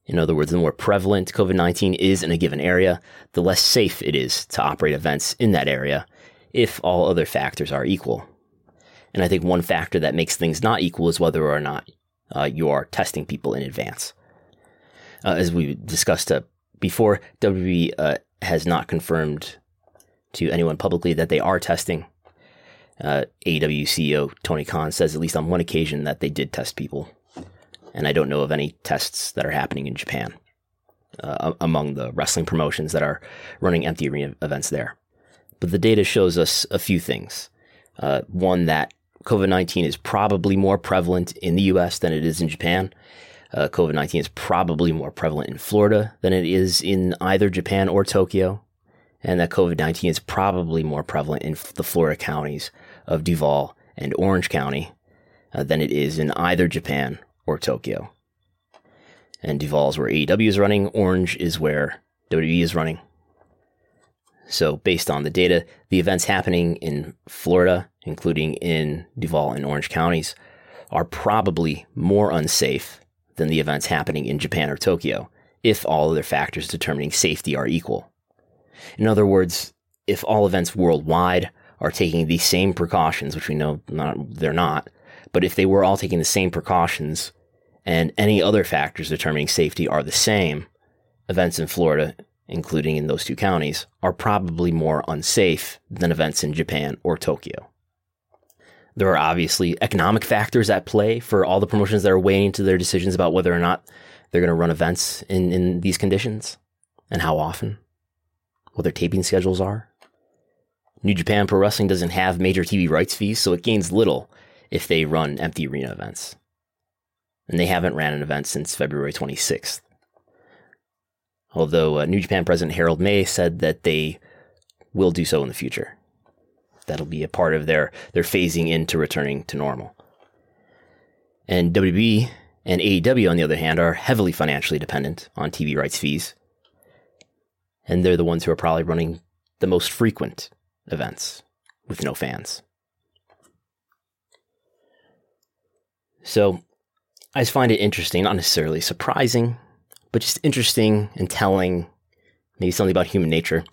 In other words, the more prevalent COVID 19 is in a given area, the less safe it is to operate events in that area if all other factors are equal. And I think one factor that makes things not equal is whether or not uh, you are testing people in advance. Uh, as we discussed uh, before, WWE uh, has not confirmed to anyone publicly that they are testing. Uh, CEO Tony Khan says at least on one occasion that they did test people, and I don't know of any tests that are happening in Japan uh, among the wrestling promotions that are running empty arena events there. But the data shows us a few things. Uh, one that COVID 19 is probably more prevalent in the US than it is in Japan. Uh, COVID 19 is probably more prevalent in Florida than it is in either Japan or Tokyo. And that COVID 19 is probably more prevalent in the Florida counties of Duval and Orange County uh, than it is in either Japan or Tokyo. And Duval is where AEW is running, Orange is where WWE is running. So, based on the data, the events happening in Florida, including in Duval and Orange counties, are probably more unsafe than the events happening in Japan or Tokyo, if all other factors determining safety are equal. In other words, if all events worldwide are taking the same precautions, which we know not, they're not, but if they were all taking the same precautions and any other factors determining safety are the same, events in Florida including in those two counties, are probably more unsafe than events in Japan or Tokyo. There are obviously economic factors at play for all the promotions that are weighing into their decisions about whether or not they're going to run events in, in these conditions and how often, what their taping schedules are. New Japan Pro Wrestling doesn't have major TV rights fees, so it gains little if they run empty arena events. And they haven't ran an event since February 26th. Although uh, New Japan President Harold Meij said that they will do so in the future. That'll be a part of their, their phasing into returning to normal. And WWE and AEW, on the other hand, are heavily financially dependent on TV rights fees. And they're the ones who are probably running the most frequent events with no fans. So I just find it interesting, not necessarily surprising, but just interesting and telling, maybe something about human nature,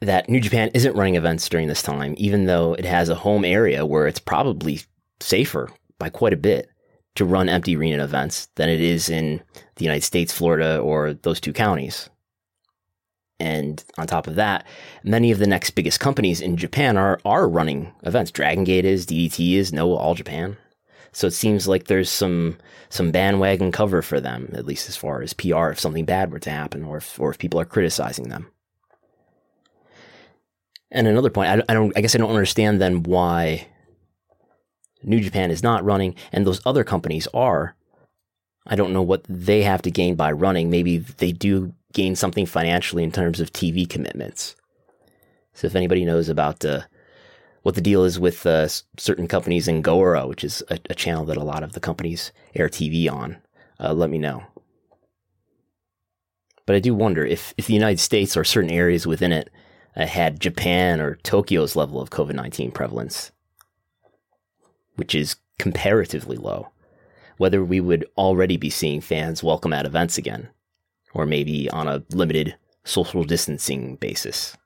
that New Japan isn't running events during this time, even though it has a home area where it's probably safer by quite a bit to run empty arena events than it is in the United States, Florida, or those two counties. And on top of that, many of the next biggest companies in Japan are are running events. Dragon Gate is, DDT is, Noah All Japan. So it seems like there's some some bandwagon cover for them, at least as far as PR, if something bad were to happen, or if, or if people are criticizing them. And another point, I, I don't, I guess I don't understand then why New Japan is not running and those other companies are. I don't know what they have to gain by running. Maybe they do gain something financially in terms of TV commitments. So if anybody knows about uh, what the deal is with uh, certain companies in GAORA, which is a, a, channel that a lot of the companies air TV on, uh, let me know. But I do wonder if, if the United States or certain areas within it uh, had Japan or Tokyo's level of COVID 19 prevalence, which is comparatively low, whether we would already be seeing fans welcome at events again, or maybe on a limited social distancing basis.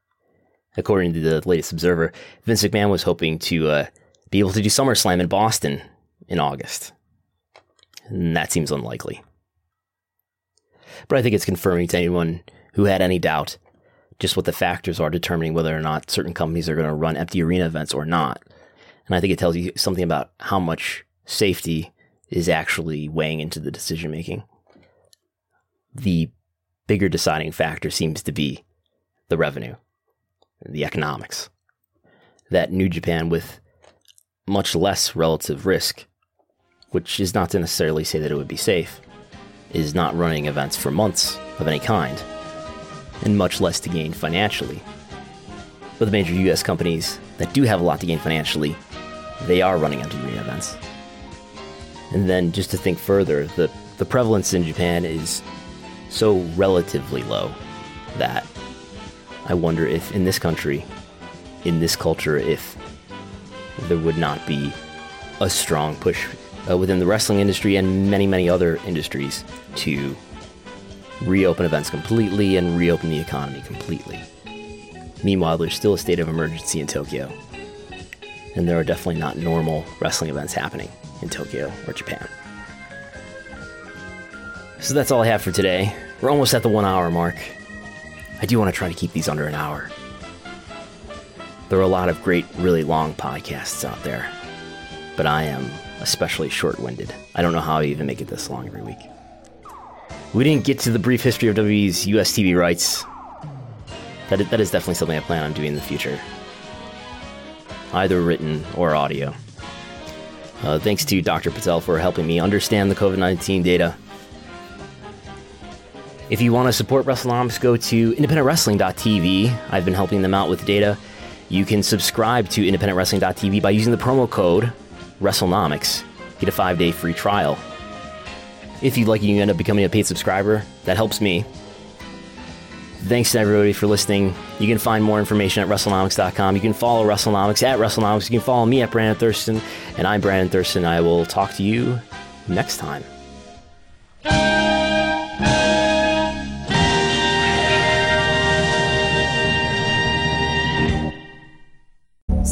According to the latest Observer, Vince McMahon was hoping to uh, be able to do SummerSlam in Boston in August. And that seems unlikely. But I think it's confirming to anyone who had any doubt just what the factors are determining whether or not certain companies are going to run empty arena events or not. And I think it tells you something about how much safety is actually weighing into the decision making. The bigger deciding factor seems to be the revenue, the economics. That New Japan, with much less relative risk, which is not to necessarily say that it would be safe, is not running events for months of any kind, and much less to gain financially. But the major US companies that do have a lot to gain financially they are running arena events. And then just to think further, the, the prevalence in Japan is so relatively low that I wonder if in this country, in this culture, if there would not be a strong push uh, within the wrestling industry and many, many other industries to reopen events completely and reopen the economy completely. Meanwhile, there's still a state of emergency in Tokyo and there are definitely not normal wrestling events happening in Tokyo or Japan. So that's all I have for today. We're almost at the one hour mark. I do want to try to keep these under an hour. There are a lot of great, really long podcasts out there, but I am especially short winded. I don't know how I even make it this long every week. We didn't get to the brief history of WWE's US TV rights. That is, that is definitely something I plan on doing in the future either written or audio. Uh, thanks to Dr. Patel for helping me understand the COVID 19 data. If you want to support WrestleNomics, go to independentwrestling.tv. I've been helping them out with data. You can subscribe to independentwrestling.tv by using the promo code WrestleNomics. Get a five day free trial. If you'd like, you end up becoming a paid subscriber. That helps me. Thanks to everybody for listening. You can find more information at WrestleNomics.com. You can follow WrestleNomics at WrestleNomics. You can follow me at Brandon Thurston. And I'm Brandon Thurston. I will talk to you next time.